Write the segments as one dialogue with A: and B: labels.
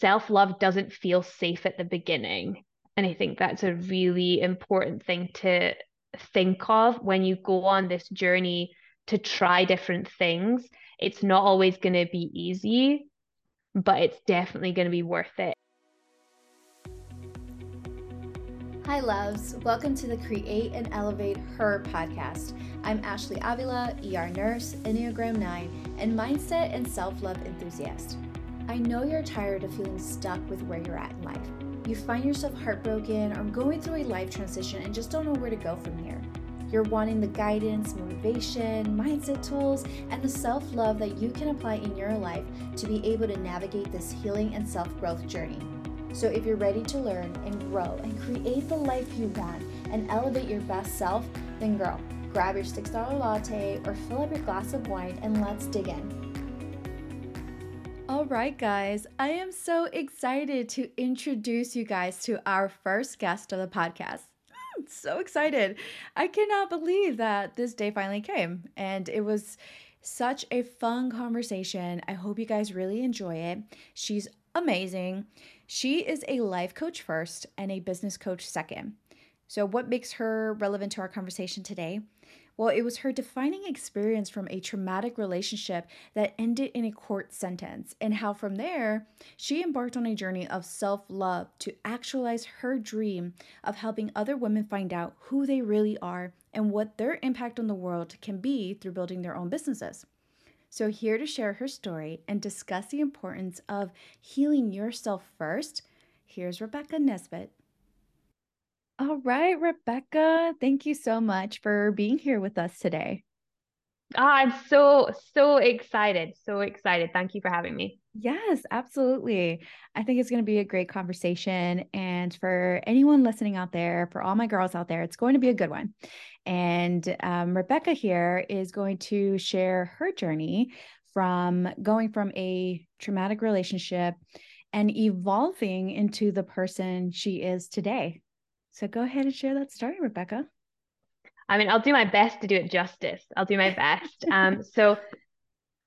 A: self love doesn't feel safe at the beginning. And I think that's a really important thing to think of when you go on this journey to try different things. It's not always going to be easy, but it's definitely going to be worth it.
B: Hi, loves. Welcome to the Create and Elevate Her podcast. I'm Ashley Avila, ER nurse, Enneagram 9, and mindset and self love enthusiast. I know you're tired of feeling stuck with where you're at in life. You find yourself heartbroken or going through a life transition and just don't know where to go from here. You're wanting the guidance, motivation, mindset tools, and the self love that you can apply in your life to be able to navigate this healing and self growth journey. So, if you're ready to learn and grow and create the life you want and elevate your best self, then girl, grab your $6 latte or fill up your glass of wine and let's dig in. All right, guys, I am so excited to introduce you guys to our first guest of the podcast. Hmm, so excited. I cannot believe that this day finally came. And it was such a fun conversation. I hope you guys really enjoy it. She's amazing. She is a life coach first and a business coach second. So, what makes her relevant to our conversation today? Well, it was her defining experience from a traumatic relationship that ended in a court sentence, and how from there, she embarked on a journey of self love to actualize her dream of helping other women find out who they really are and what their impact on the world can be through building their own businesses. So, here to share her story and discuss the importance of healing yourself first, here's Rebecca Nesbit. All right, Rebecca, thank you so much for being here with us today.
A: Oh, I'm so, so excited. So excited. Thank you for having me.
B: Yes, absolutely. I think it's going to be a great conversation. And for anyone listening out there, for all my girls out there, it's going to be a good one. And um, Rebecca here is going to share her journey from going from a traumatic relationship and evolving into the person she is today. So go ahead and share that story, Rebecca.
A: I mean, I'll do my best to do it justice. I'll do my best. um, so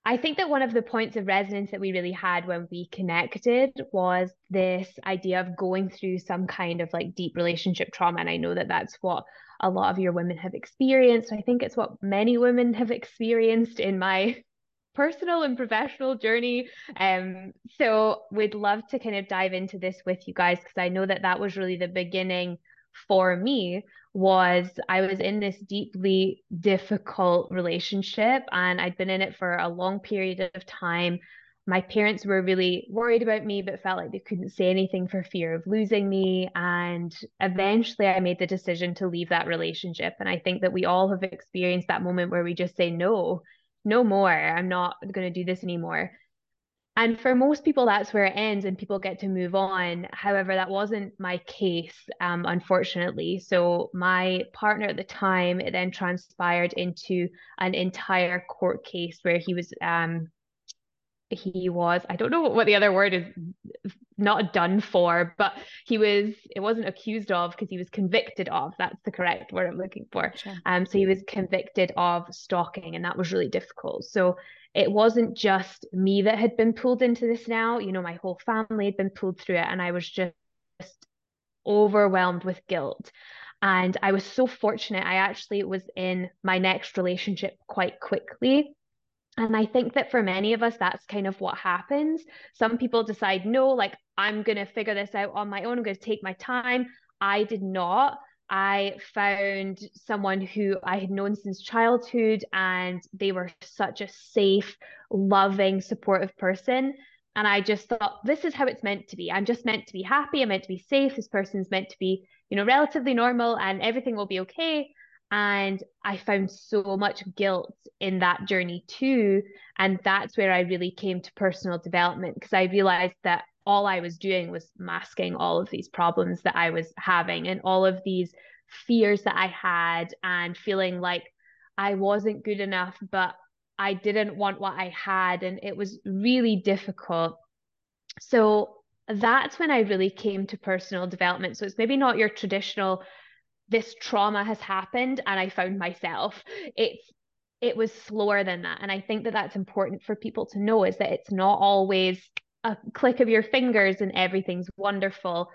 A: I think that one of the points of resonance that we really had when we connected was this idea of going through some kind of like deep relationship trauma. And I know that that's what a lot of your women have experienced. I think it's what many women have experienced in my personal and professional journey. Um, so we'd love to kind of dive into this with you guys because I know that that was really the beginning for me was I was in this deeply difficult relationship and I'd been in it for a long period of time. My parents were really worried about me, but felt like they couldn't say anything for fear of losing me. And eventually I made the decision to leave that relationship. And I think that we all have experienced that moment where we just say, no, no more. I'm not going to do this anymore. And for most people, that's where it ends and people get to move on. However, that wasn't my case, um, unfortunately. So, my partner at the time, it then transpired into an entire court case where he was, um, he was, I don't know what the other word is, not done for, but he was, it wasn't accused of because he was convicted of. That's the correct word I'm looking for. Sure. Um, so, he was convicted of stalking, and that was really difficult. So, it wasn't just me that had been pulled into this now you know my whole family had been pulled through it and i was just overwhelmed with guilt and i was so fortunate i actually was in my next relationship quite quickly and I think that for many of us, that's kind of what happens. Some people decide, no, like I'm going to figure this out on my own. I'm going to take my time. I did not. I found someone who I had known since childhood, and they were such a safe, loving, supportive person. And I just thought, this is how it's meant to be. I'm just meant to be happy. I'm meant to be safe. This person's meant to be, you know, relatively normal, and everything will be okay. And I found so much guilt in that journey too. And that's where I really came to personal development because I realized that all I was doing was masking all of these problems that I was having and all of these fears that I had and feeling like I wasn't good enough, but I didn't want what I had. And it was really difficult. So that's when I really came to personal development. So it's maybe not your traditional, this trauma has happened and I found myself. It's it was slower than that. And I think that that's important for people to know is that it's not always a click of your fingers and everything's wonderful,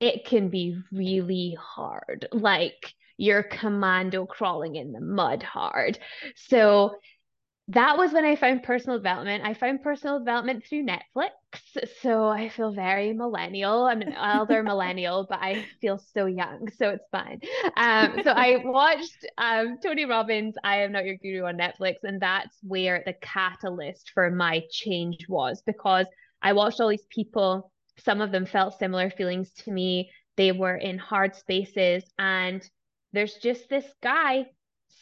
A: it can be really hard. Like you're commando crawling in the mud hard. So that was when I found personal development. I found personal development through Netflix. So I feel very millennial. I'm an elder millennial, but I feel so young. So it's fine. Um, so I watched um, Tony Robbins, I Am Not Your Guru on Netflix. And that's where the catalyst for my change was because I watched all these people. Some of them felt similar feelings to me. They were in hard spaces. And there's just this guy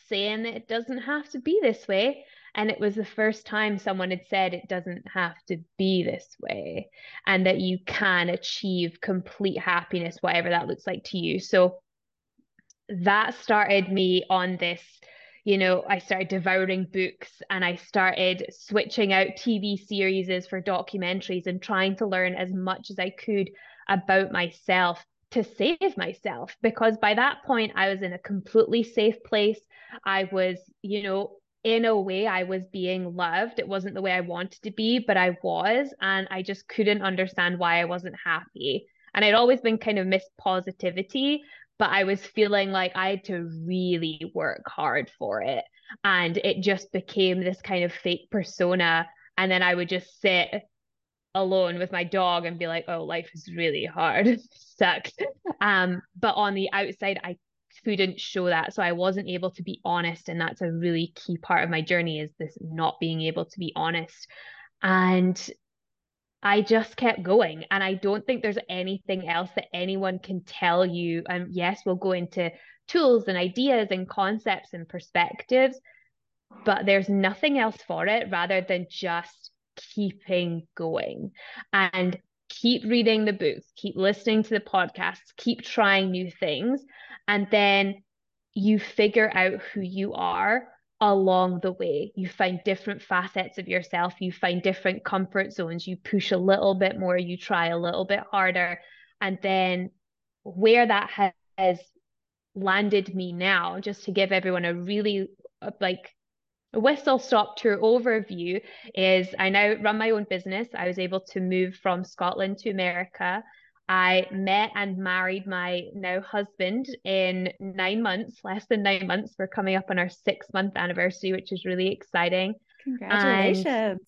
A: saying that it doesn't have to be this way and it was the first time someone had said it doesn't have to be this way and that you can achieve complete happiness, whatever that looks like to you. So that started me on this you know, I started devouring books and I started switching out TV series for documentaries and trying to learn as much as I could about myself to save myself because by that point I was in a completely safe place. I was, you know, in a way I was being loved. It wasn't the way I wanted to be, but I was. And I just couldn't understand why I wasn't happy. And I'd always been kind of miss positivity, but I was feeling like I had to really work hard for it. And it just became this kind of fake persona. And then I would just sit alone with my dog and be like, oh, life is really hard. Sucks. Um, but on the outside, I couldn't show that. So I wasn't able to be honest. And that's a really key part of my journey is this not being able to be honest. And I just kept going. And I don't think there's anything else that anyone can tell you. And um, yes, we'll go into tools and ideas and concepts and perspectives, but there's nothing else for it rather than just keeping going and keep reading the books, keep listening to the podcasts, keep trying new things and then you figure out who you are along the way. You find different facets of yourself, you find different comfort zones, you push a little bit more, you try a little bit harder. And then where that has landed me now, just to give everyone a really uh, like a whistle stop tour overview, is I now run my own business. I was able to move from Scotland to America I met and married my now husband in nine months, less than nine months. We're coming up on our six month anniversary, which is really exciting.
B: Congratulations. And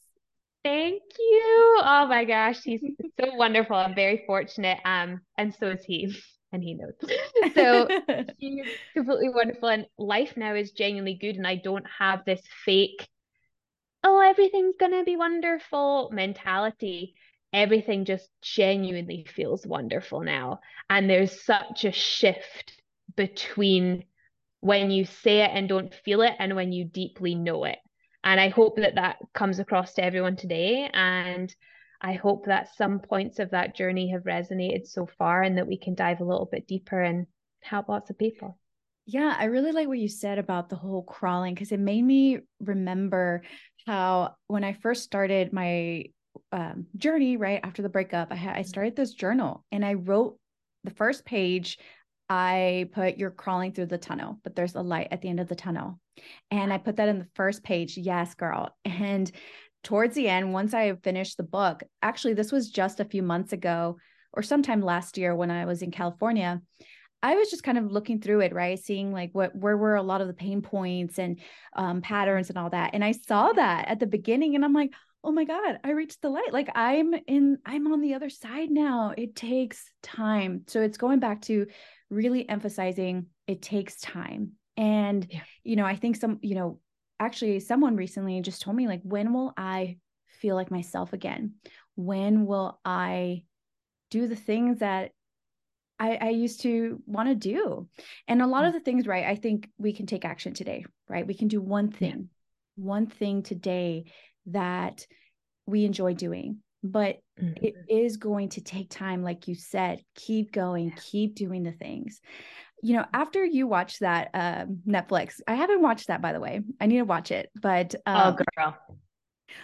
A: thank you. Oh my gosh, he's so wonderful. I'm very fortunate. Um, and so is he. And he knows. So he's completely wonderful. And life now is genuinely good. And I don't have this fake, oh, everything's gonna be wonderful mentality everything just genuinely feels wonderful now. And there's such a shift between when you say it and don't feel it and when you deeply know it. And I hope that that comes across to everyone today. And I hope that some points of that journey have resonated so far and that we can dive a little bit deeper and help lots of people.
B: Yeah, I really like what you said about the whole crawling because it made me remember how when I first started my um, journey right after the breakup i had i mm-hmm. started this journal and i wrote the first page i put you're crawling through the tunnel but there's a light at the end of the tunnel and i put that in the first page yes girl and towards the end once i finished the book actually this was just a few months ago or sometime last year when i was in california I was just kind of looking through it, right? Seeing like what where were a lot of the pain points and um, patterns and all that. And I saw that at the beginning, and I'm like, oh my god i reached the light like i'm in i'm on the other side now it takes time so it's going back to really emphasizing it takes time and yeah. you know i think some you know actually someone recently just told me like when will i feel like myself again when will i do the things that I, I used to want to do. And a lot mm. of the things, right? I think we can take action today, right? We can do one thing, yeah. one thing today that we enjoy doing but mm-hmm. it is going to take time like you said keep going keep doing the things you know after you watch that uh, netflix i haven't watched that by the way. I need to watch it but
A: oh, um, oh girl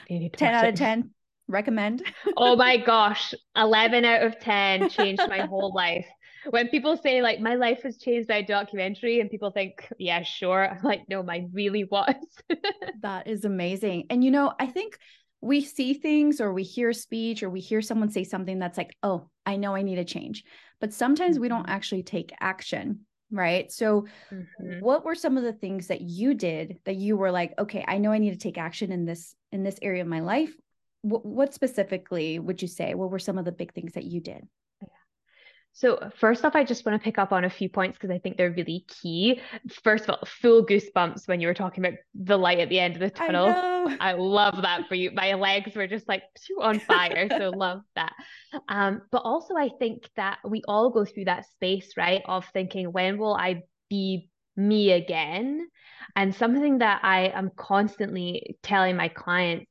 B: 10 out of 10 recommend.
A: Oh my gosh 11 out of 10 changed my whole life. When people say like my life was changed by a documentary and people think yeah sure. I'm like no mine really was.
B: That is amazing. And you know i think we see things or we hear speech or we hear someone say something that's like, oh, I know I need a change. But sometimes we don't mm-hmm. actually take action. Right. So, mm-hmm. what were some of the things that you did that you were like, okay, I know I need to take action in this in this area of my life? what, what specifically would you say? What were some of the big things that you did?
A: So, first off, I just want to pick up on a few points because I think they're really key. First of all, full goosebumps when you were talking about the light at the end of the tunnel. I, I love that for you. My legs were just like on fire. so, love that. Um, but also, I think that we all go through that space, right, of thinking, when will I be me again? And something that I am constantly telling my clients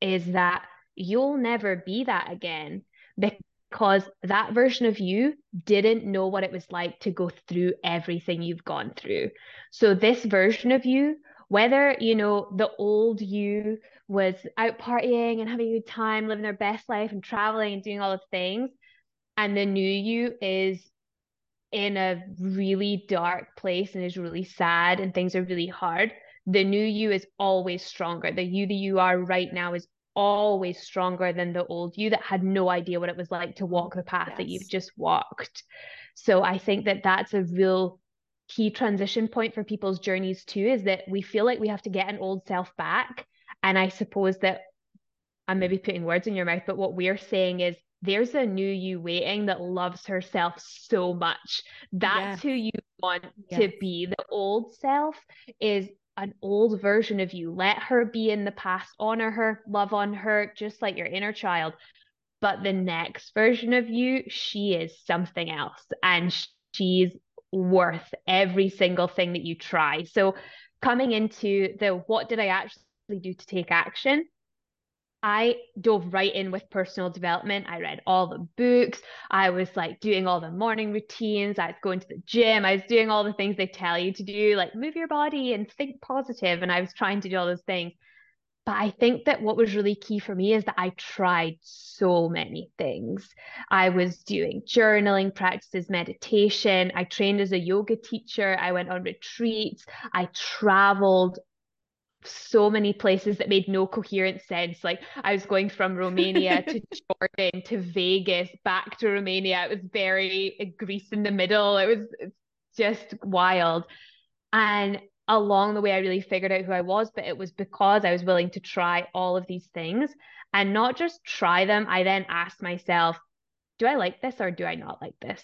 A: is that you'll never be that again because that version of you didn't know what it was like to go through everything you've gone through. So, this version of you, whether you know the old you was out partying and having a good time, living their best life and traveling and doing all the things, and the new you is in a really dark place and is really sad and things are really hard, the new you is always stronger. The you that you are right now is always stronger than the old you that had no idea what it was like to walk the path yes. that you've just walked. So I think that that's a real key transition point for people's journeys too is that we feel like we have to get an old self back. And I suppose that I'm maybe putting words in your mouth, but what we're saying is there's a new you waiting that loves herself so much. That's who you want to be. The old self is an old version of you. Let her be in the past, honor her, love on her, just like your inner child. But the next version of you, she is something else and she's worth every single thing that you try. So, coming into the what did I actually do to take action? I dove right in with personal development. I read all the books. I was like doing all the morning routines. I was going to the gym. I was doing all the things they tell you to do, like move your body and think positive. And I was trying to do all those things. But I think that what was really key for me is that I tried so many things. I was doing journaling practices, meditation. I trained as a yoga teacher. I went on retreats. I traveled so many places that made no coherent sense. Like I was going from Romania to Jordan to Vegas back to Romania. It was very uh, Greece in the middle. It was just wild. And along the way, I really figured out who I was, but it was because I was willing to try all of these things and not just try them. I then asked myself, do I like this or do I not like this?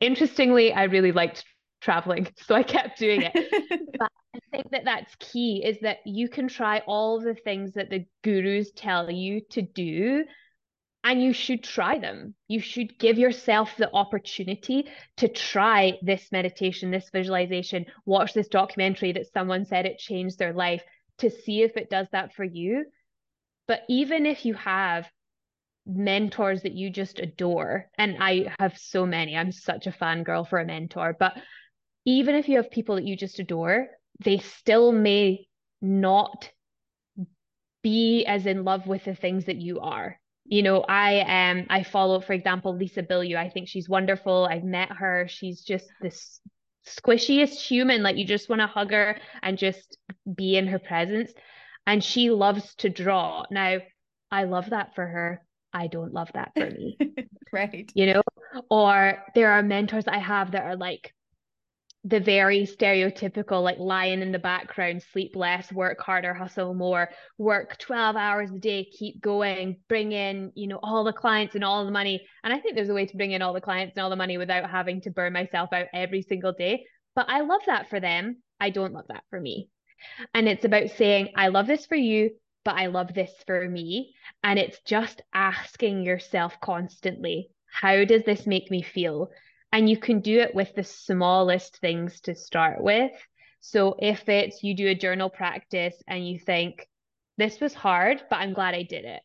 A: Interestingly, I really liked traveling. So I kept doing it. but I think that that's key is that you can try all the things that the gurus tell you to do and you should try them. You should give yourself the opportunity to try this meditation, this visualization, watch this documentary that someone said it changed their life to see if it does that for you. But even if you have mentors that you just adore, and I have so many, I'm such a fangirl for a mentor, but even if you have people that you just adore, they still may not be as in love with the things that you are. You know, I um I follow, for example, Lisa Bilyeu. I think she's wonderful. I've met her. She's just this squishiest human. Like you just want to hug her and just be in her presence. And she loves to draw. Now, I love that for her. I don't love that for me.
B: right.
A: You know, or there are mentors I have that are like the very stereotypical like lying in the background, sleep less, work harder, hustle more, work 12 hours a day, keep going, bring in, you know, all the clients and all the money. And I think there's a way to bring in all the clients and all the money without having to burn myself out every single day. But I love that for them. I don't love that for me. And it's about saying, I love this for you, but I love this for me. And it's just asking yourself constantly, how does this make me feel? And you can do it with the smallest things to start with. So if it's you do a journal practice and you think, this was hard, but I'm glad I did it.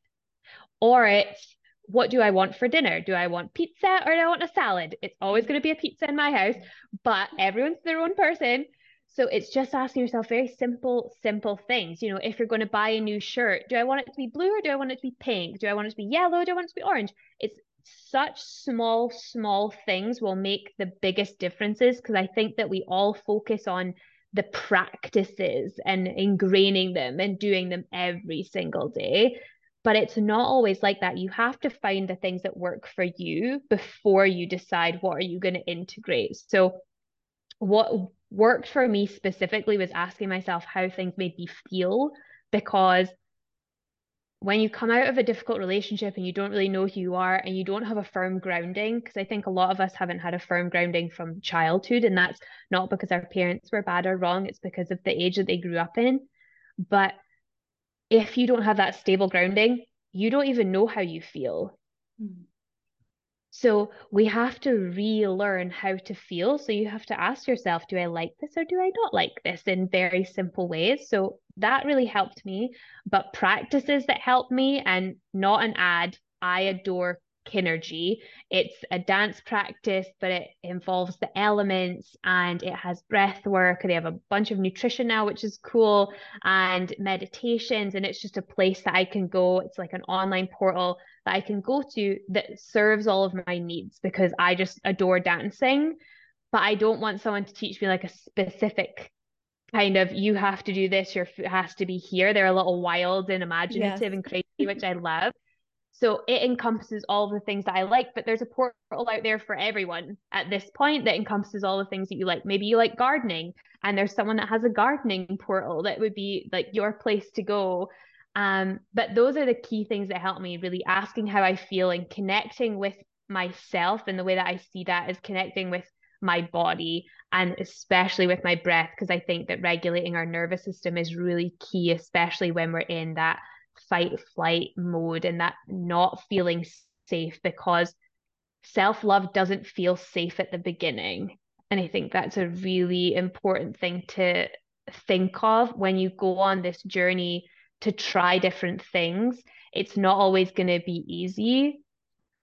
A: Or it's, what do I want for dinner? Do I want pizza or do I want a salad? It's always going to be a pizza in my house, but everyone's their own person. So it's just asking yourself very simple, simple things. You know, if you're going to buy a new shirt, do I want it to be blue or do I want it to be pink? Do I want it to be yellow? Do I want it to be orange? It's such small, small things will make the biggest differences because I think that we all focus on the practices and ingraining them and doing them every single day. But it's not always like that. You have to find the things that work for you before you decide what are you going to integrate. So what worked for me specifically was asking myself how things made me feel because when you come out of a difficult relationship and you don't really know who you are and you don't have a firm grounding, because I think a lot of us haven't had a firm grounding from childhood, and that's not because our parents were bad or wrong, it's because of the age that they grew up in. But if you don't have that stable grounding, you don't even know how you feel. Mm. So we have to relearn how to feel. So you have to ask yourself, do I like this or do I not like this in very simple ways? So that really helped me. But practices that helped me and not an ad, I adore KINRGY. It's a dance practice, but it involves the elements and it has breath work. They have a bunch of nutrition now, which is cool, and meditations. And it's just a place that I can go. It's like an online portal that I can go to that serves all of my needs because I just adore dancing. But I don't want someone to teach me like a specific kind of you have to do this, your foot has to be here. They're a little wild and imaginative yes. and crazy, which I love. So it encompasses all the things that I like, but there's a portal out there for everyone at this point that encompasses all the things that you like. Maybe you like gardening, and there's someone that has a gardening portal that would be like your place to go. Um, but those are the key things that help me really asking how I feel and connecting with myself. And the way that I see that is connecting with my body and especially with my breath, because I think that regulating our nervous system is really key, especially when we're in that fight flight mode and that not feeling safe because self love doesn't feel safe at the beginning. And I think that's a really important thing to think of when you go on this journey to try different things. It's not always going to be easy,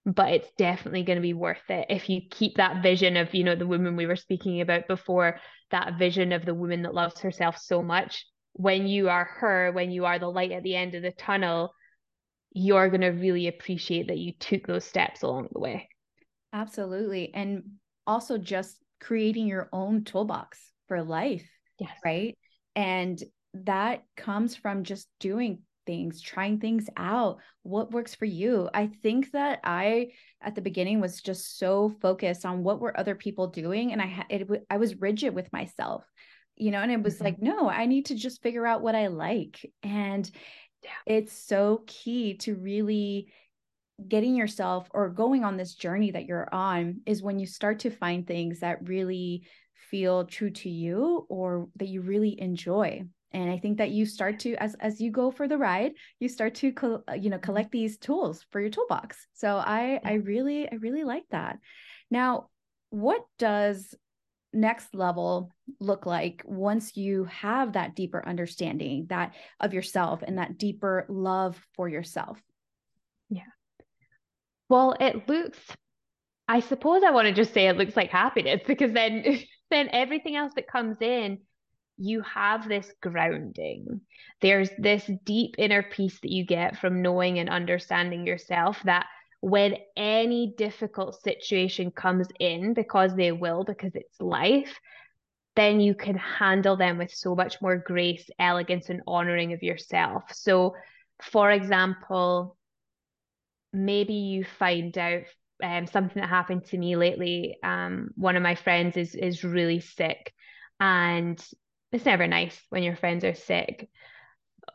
A: but it's definitely going to be worth it if you keep that vision of, you know, the woman we were speaking about before, that vision of the woman that loves herself so much when you are her, when you are the light at the end of the tunnel, you're going to really appreciate that you took those steps along the way.
B: Absolutely. And also just creating your own toolbox for life.
A: Yes.
B: Right. And that comes from just doing things, trying things out, what works for you. I think that I at the beginning was just so focused on what were other people doing and I had it I was rigid with myself you know and it was mm-hmm. like no i need to just figure out what i like and yeah. it's so key to really getting yourself or going on this journey that you're on is when you start to find things that really feel true to you or that you really enjoy and i think that you start to as as you go for the ride you start to co- you know mm-hmm. collect these tools for your toolbox so i i really i really like that now what does next level look like once you have that deeper understanding that of yourself and that deeper love for yourself?
A: Yeah. Well it looks i suppose i want to just say it looks like happiness because then then everything else that comes in you have this grounding. There's this deep inner peace that you get from knowing and understanding yourself that when any difficult situation comes in, because they will, because it's life, then you can handle them with so much more grace, elegance, and honoring of yourself. So, for example, maybe you find out um, something that happened to me lately. Um, one of my friends is is really sick, and it's never nice when your friends are sick.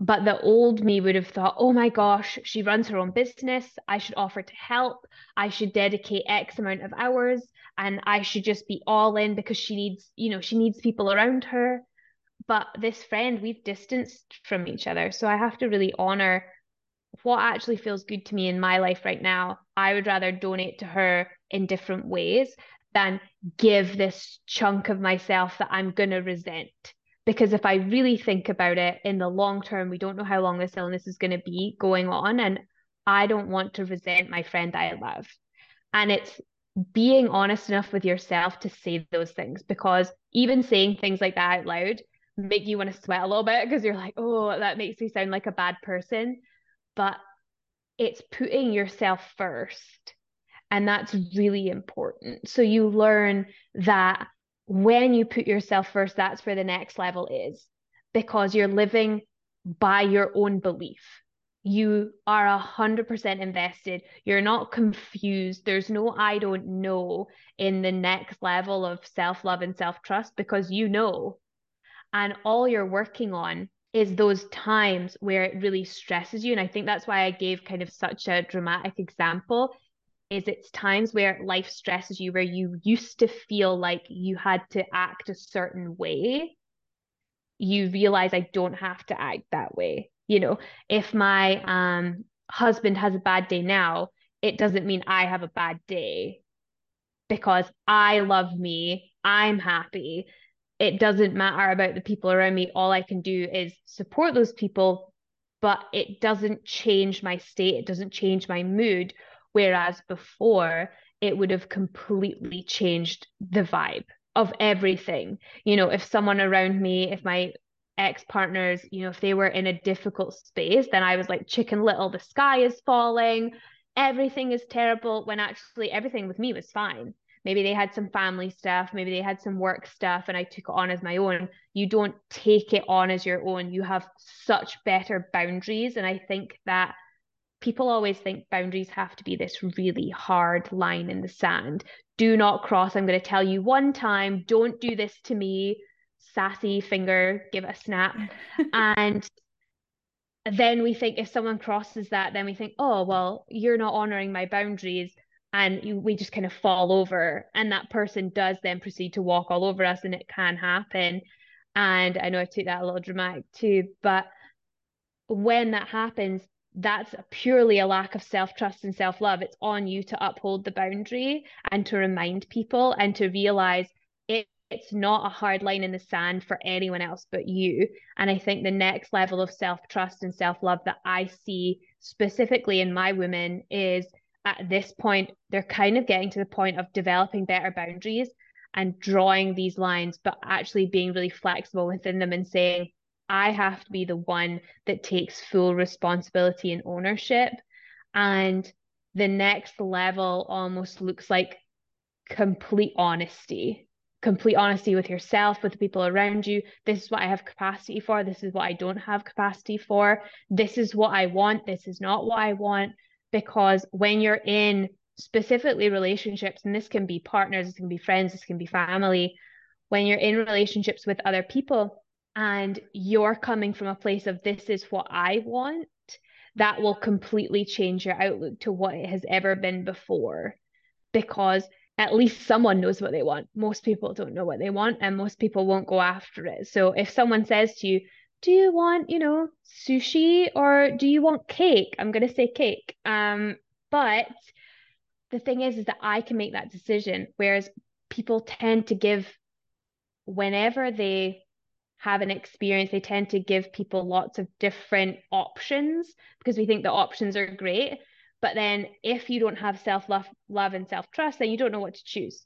A: But the old me would have thought, oh my gosh, she runs her own business. I should offer to help. I should dedicate X amount of hours and I should just be all in because she needs, you know, she needs people around her. But this friend, we've distanced from each other. So I have to really honor what actually feels good to me in my life right now. I would rather donate to her in different ways than give this chunk of myself that I'm going to resent because if I really think about it in the long term, we don't know how long this illness is going to be going on. And I don't want to resent my friend I love. And it's being honest enough with yourself to say those things because even saying things like that out loud make you want to sweat a little bit because you're like, oh, that makes me sound like a bad person. But it's putting yourself first. And that's really important. So you learn that when you put yourself first, that's where the next level is because you're living by your own belief. you are a hundred percent invested. You're not confused. There's no I don't know in the next level of self-love and self-trust because you know. And all you're working on is those times where it really stresses you. And I think that's why I gave kind of such a dramatic example is it's times where life stresses you where you used to feel like you had to act a certain way you realize i don't have to act that way. You know if my um husband has a bad day now it doesn't mean i have a bad day because i love me i'm happy. It doesn't matter about the people around me. All i can do is support those people but it doesn't change my state. It doesn't change my mood Whereas before, it would have completely changed the vibe of everything. You know, if someone around me, if my ex partners, you know, if they were in a difficult space, then I was like, chicken little, the sky is falling, everything is terrible, when actually everything with me was fine. Maybe they had some family stuff, maybe they had some work stuff, and I took it on as my own. You don't take it on as your own. You have such better boundaries. And I think that people always think boundaries have to be this really hard line in the sand. Do not cross. I'm going to tell you one time, don't do this to me. Sassy finger, give it a snap. and then we think if someone crosses that, then we think, oh, well, you're not honoring my boundaries. And you, we just kind of fall over. And that person does then proceed to walk all over us, and it can happen. And I know I took that a little dramatic too, but when that happens, that's purely a lack of self trust and self love. It's on you to uphold the boundary and to remind people and to realize it, it's not a hard line in the sand for anyone else but you. And I think the next level of self trust and self love that I see specifically in my women is at this point, they're kind of getting to the point of developing better boundaries and drawing these lines, but actually being really flexible within them and saying, I have to be the one that takes full responsibility and ownership. And the next level almost looks like complete honesty complete honesty with yourself, with the people around you. This is what I have capacity for. This is what I don't have capacity for. This is what I want. This is not what I want. Because when you're in specifically relationships, and this can be partners, this can be friends, this can be family, when you're in relationships with other people, and you're coming from a place of this is what I want, that will completely change your outlook to what it has ever been before. Because at least someone knows what they want. Most people don't know what they want, and most people won't go after it. So if someone says to you, do you want, you know, sushi or do you want cake? I'm going to say cake. Um, but the thing is, is that I can make that decision. Whereas people tend to give whenever they have an experience, they tend to give people lots of different options because we think the options are great. But then if you don't have self love, love and self trust, then you don't know what to choose.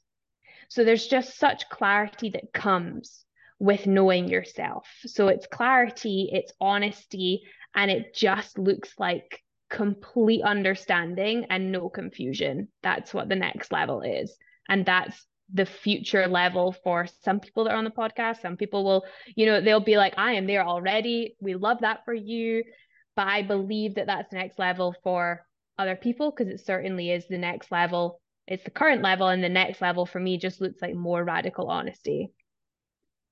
A: So there's just such clarity that comes with knowing yourself. So it's clarity, it's honesty, and it just looks like complete understanding and no confusion. That's what the next level is. And that's the future level for some people that are on the podcast. Some people will, you know, they'll be like, I am there already. We love that for you. But I believe that that's the next level for other people because it certainly is the next level. It's the current level, and the next level for me just looks like more radical honesty.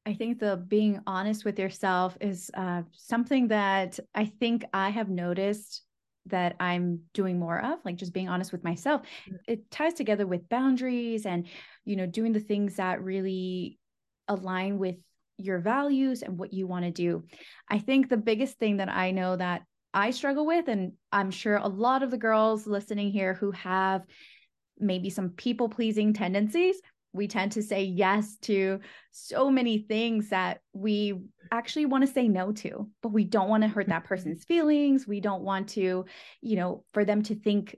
B: I think the being honest with yourself is uh, something that I think I have noticed that I'm doing more of, like just being honest with myself. Mm. It ties together with boundaries and, you know, doing the things that really align with your values and what you want to do. I think the biggest thing that I know that I struggle with, and I'm sure a lot of the girls listening here who have maybe some people pleasing tendencies, we tend to say yes to so many things that we actually want to say no to but we don't want to hurt that mm-hmm. person's feelings we don't want to you know for them to think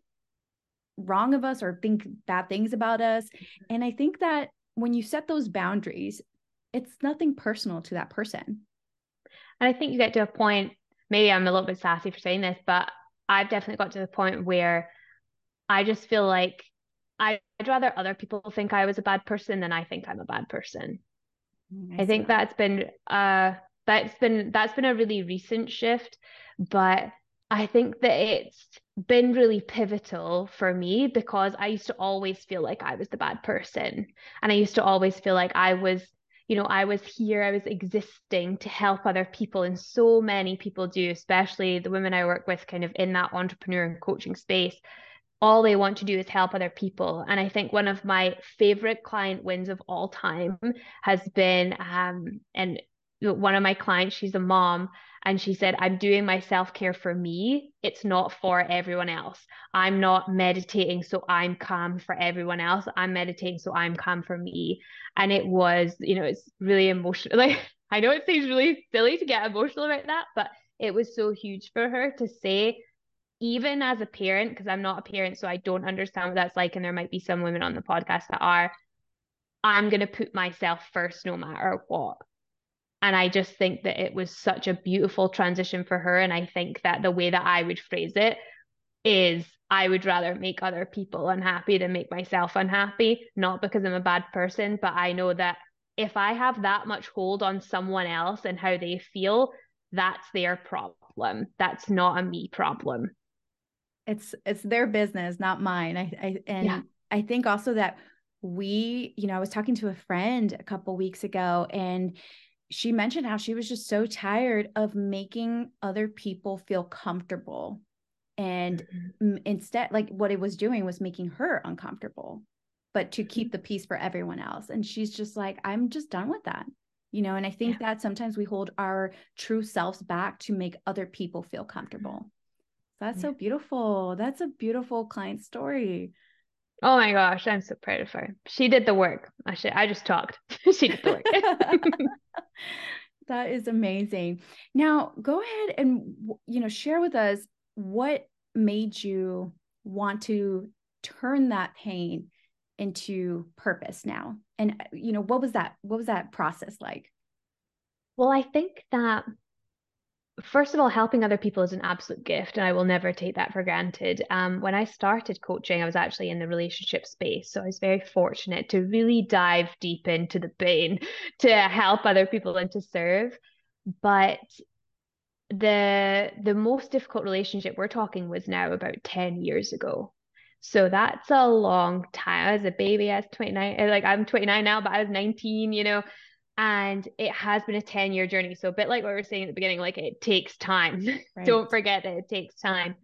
B: wrong of us or think bad things about us mm-hmm. and i think that when you set those boundaries it's nothing personal to that person
A: and i think you get to a point maybe i'm a little bit sassy for saying this but i've definitely got to the point where i just feel like I'd rather other people think I was a bad person than I think I'm a bad person. Mm, I, I think that. that's been uh that's been that's been a really recent shift, but I think that it's been really pivotal for me because I used to always feel like I was the bad person. And I used to always feel like I was, you know, I was here, I was existing to help other people. And so many people do, especially the women I work with, kind of in that entrepreneur and coaching space. All they want to do is help other people. And I think one of my favorite client wins of all time has been, um, and one of my clients, she's a mom, and she said, I'm doing my self care for me. It's not for everyone else. I'm not meditating so I'm calm for everyone else. I'm meditating so I'm calm for me. And it was, you know, it's really emotional. Like, I know it seems really silly to get emotional about that, but it was so huge for her to say, even as a parent, because I'm not a parent, so I don't understand what that's like. And there might be some women on the podcast that are, I'm going to put myself first no matter what and I just think that it was such a beautiful transition for her. And I think that the way that I would phrase it is I would rather make other people unhappy than make myself unhappy, not because I'm a bad person, but I know that if I have that much hold on someone else and how they feel, that's their problem. That's not a me problem.
B: It's it's their business, not mine. I, I and yeah. I think also that we, you know, I was talking to a friend a couple weeks ago and she mentioned how she was just so tired of making other people feel comfortable and mm-hmm. instead like what it was doing was making her uncomfortable but to keep the peace for everyone else and she's just like i'm just done with that you know and i think yeah. that sometimes we hold our true selves back to make other people feel comfortable that's yeah. so beautiful that's a beautiful client story
A: Oh my gosh, I'm so proud of her. She did the work. I should, I just talked. she did the work.
B: that is amazing. Now, go ahead and you know share with us what made you want to turn that pain into purpose now. And uh, you know, what was that what was that process like?
A: Well, I think that first of all, helping other people is an absolute gift, and I will never take that for granted. Um, when I started coaching, I was actually in the relationship space, so I was very fortunate to really dive deep into the pain to help other people and to serve. But the the most difficult relationship we're talking was now about 10 years ago. So that's a long time. As a baby, I was 29, like I'm 29 now, but I was 19, you know, and it has been a 10 year journey. So a bit like what we were saying at the beginning like it takes time. Right. don't forget that it takes time.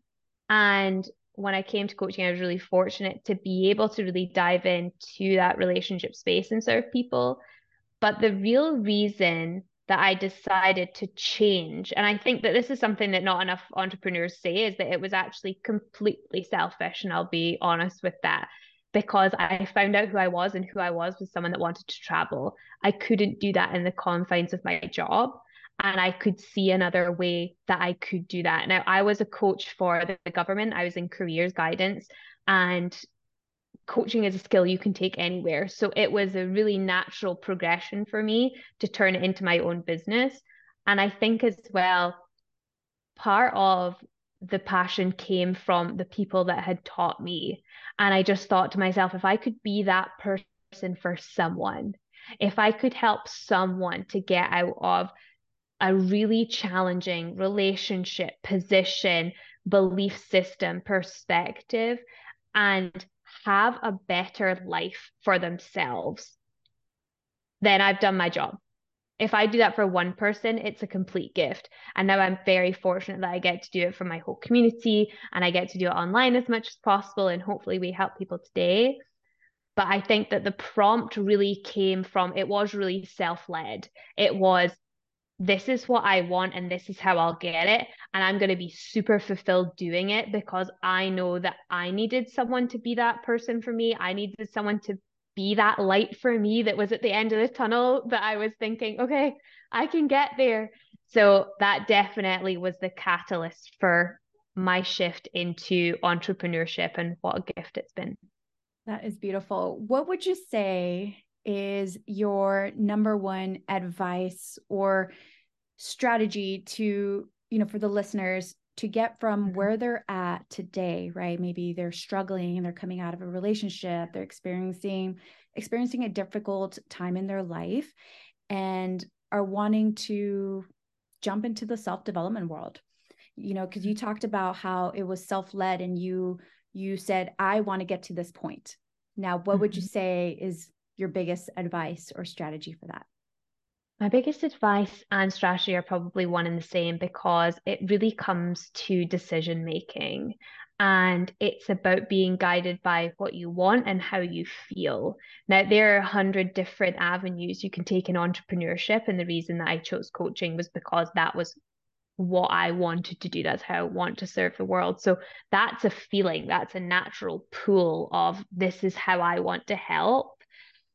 A: And when i came to coaching i was really fortunate to be able to really dive into that relationship space and serve people. But the real reason that i decided to change and i think that this is something that not enough entrepreneurs say is that it was actually completely selfish and i'll be honest with that because I found out who I was and who I was was someone that wanted to travel. I couldn't do that in the confines of my job. And I could see another way that I could do that. Now, I was a coach for the government, I was in careers guidance, and coaching is a skill you can take anywhere. So it was a really natural progression for me to turn it into my own business. And I think as well, part of the passion came from the people that had taught me. And I just thought to myself, if I could be that person for someone, if I could help someone to get out of a really challenging relationship, position, belief system, perspective, and have a better life for themselves, then I've done my job if I do that for one person, it's a complete gift. And now I'm very fortunate that I get to do it for my whole community and I get to do it online as much as possible. And hopefully, we help people today. But I think that the prompt really came from it was really self led. It was, this is what I want and this is how I'll get it. And I'm going to be super fulfilled doing it because I know that I needed someone to be that person for me. I needed someone to be that light for me that was at the end of the tunnel that I was thinking, okay, I can get there. So that definitely was the catalyst for my shift into entrepreneurship and what a gift it's been.
B: That is beautiful. What would you say is your number one advice or strategy to, you know, for the listeners to get from mm-hmm. where they're at today right maybe they're struggling and they're coming out of a relationship they're experiencing experiencing a difficult time in their life and are wanting to jump into the self development world you know, because you talked about how it was self-led and you you said, I want to get to this point. Now, what mm-hmm. would you mm-hmm. say is your biggest advice or strategy for that?
A: My biggest advice and strategy are probably one and the same because it really comes to decision making and it's about being guided by what you want and how you feel. Now, there are a hundred different avenues you can take in entrepreneurship, and the reason that I chose coaching was because that was what I wanted to do. That's how I want to serve the world. So that's a feeling, that's a natural pull of this is how I want to help.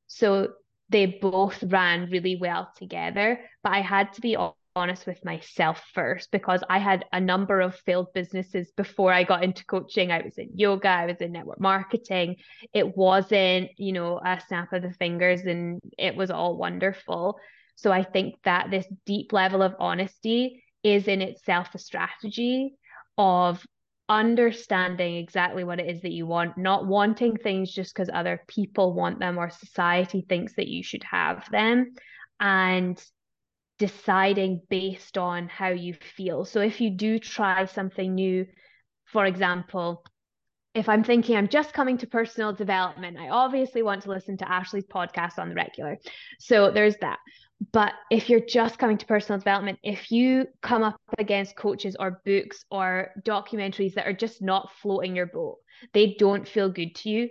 A: So they both ran really well together, but I had to be honest with myself first because I had a number of failed businesses before I got into coaching. I was in yoga, I was in network marketing. It wasn't, you know, a snap of the fingers and it was all wonderful. So I think that this deep level of honesty is in itself a strategy of understanding exactly what it is that you want, not wanting things just because other people want them or society thinks that you should have them, and deciding based on how you feel. So if you do try something new, for example, if I'm thinking I'm just coming to personal development, I obviously want to listen to Ashley's podcast on the regular. So there's that. But if you're just coming to personal development, if you come up against coaches or books or documentaries that are just not floating your boat, they don't feel good to you,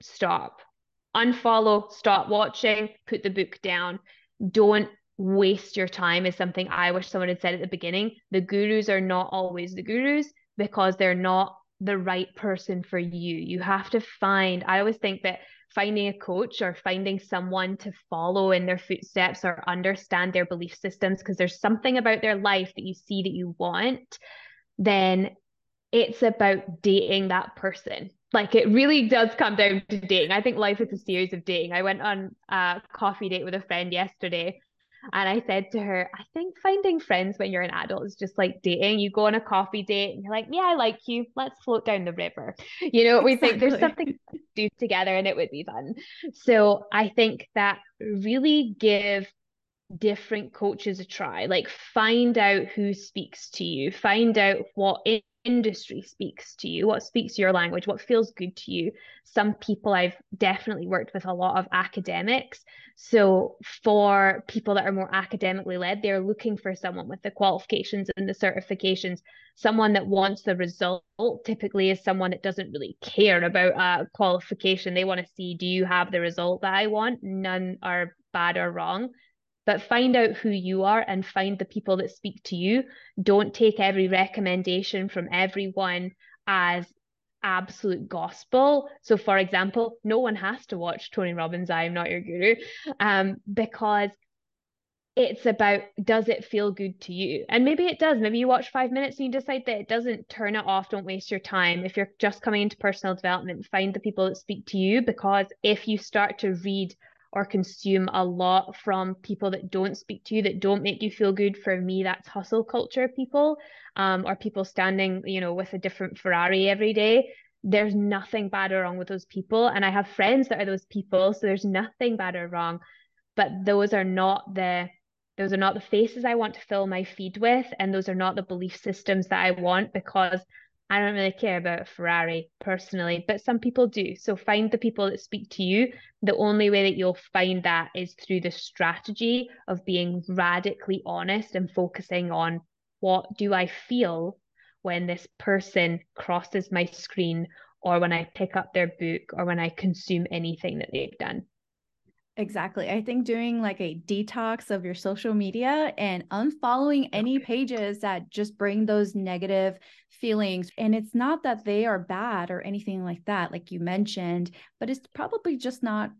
A: stop. Unfollow, stop watching, put the book down. Don't waste your time, is something I wish someone had said at the beginning. The gurus are not always the gurus because they're not the right person for you. You have to find, I always think that finding a coach or finding someone to follow in their footsteps or understand their belief systems because there's something about their life that you see that you want, then it's about dating that person. Like it really does come down to dating. I think life is a series of dating. I went on a coffee date with a friend yesterday and I said to her, I think finding friends when you're an adult is just like dating. You go on a coffee date and you're like, yeah, I like you. Let's float down the river. You know, we think there's something to do together and it would be fun. So I think that really give different coaches a try. Like find out who speaks to you, find out what industry speaks to you, what speaks your language, what feels good to you. Some people I've definitely worked with a lot of academics. So for people that are more academically led, they're looking for someone with the qualifications and the certifications. Someone that wants the result typically is someone that doesn't really care about a qualification. They want to see, do you have the result that I want? None are bad or wrong but find out who you are and find the people that speak to you. Don't take every recommendation from everyone as absolute gospel. So, for example, no one has to watch Tony Robbins' I Am Not Your Guru um, because it's about does it feel good to you? And maybe it does. Maybe you watch five minutes and you decide that it doesn't, turn it off. Don't waste your time. If you're just coming into personal development, find the people that speak to you because if you start to read or consume a lot from people that don't speak to you, that don't make you feel good. For me, that's hustle culture people, um, or people standing, you know, with a different Ferrari every day. There's nothing bad or wrong with those people. And I have friends that are those people. So there's nothing bad or wrong. But those are not the those are not the faces I want to fill my feed with, and those are not the belief systems that I want because I don't really care about Ferrari personally, but some people do. So find the people that speak to you. The only way that you'll find that is through the strategy of being radically honest and focusing on what do I feel when this person crosses my screen or when I pick up their book or when I consume anything that they've done.
B: Exactly. I think doing like a detox of your social media and unfollowing any pages that just bring those negative feelings. And it's not that they are bad or anything like that, like you mentioned, but it's probably just not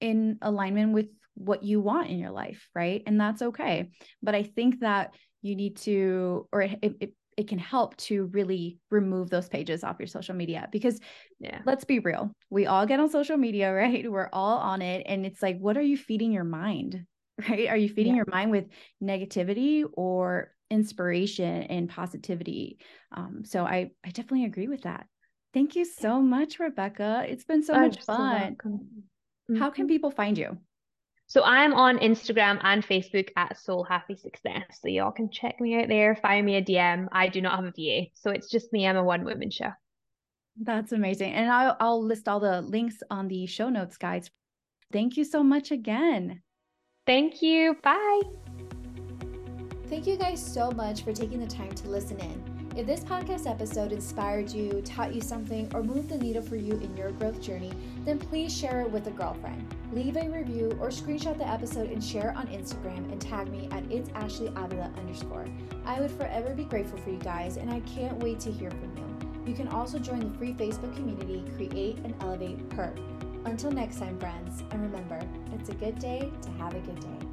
B: in alignment with what you want in your life. Right. And that's okay. But I think that you need to, or it, it, it can help to really remove those pages off your social media because yeah. let's be real we all get on social media right? We're all on it and it's like what are you feeding your mind right? Are you feeding yeah. your mind with negativity or inspiration and positivity? Um, so i i definitely agree with that. Thank you so much rebecca. It's been so oh, much fun. so how can mm-hmm. people find you
A: So I'm on Instagram and Facebook at Soul Happy Success. So y'all can check me out there, find me a DM. I do not have a VA. So it's just me. I'm a one woman show.
B: That's amazing. And I'll, I'll list all the links on the show notes, guys. Thank you so much again.
A: Thank you. Bye.
B: Thank you guys so much for taking the time to listen in. If this podcast episode inspired you, taught you something, or moved the needle for you in your growth journey, then please share it with a girlfriend. Leave a review or screenshot the episode and share it on Instagram and tag me at it's Ashley Avila underscore. I would forever be grateful for you guys, and I can't wait to hear from you. You can also join the free Facebook community, Create and Elevate Her. Until next time, friends, and remember, it's a good day to have a good day.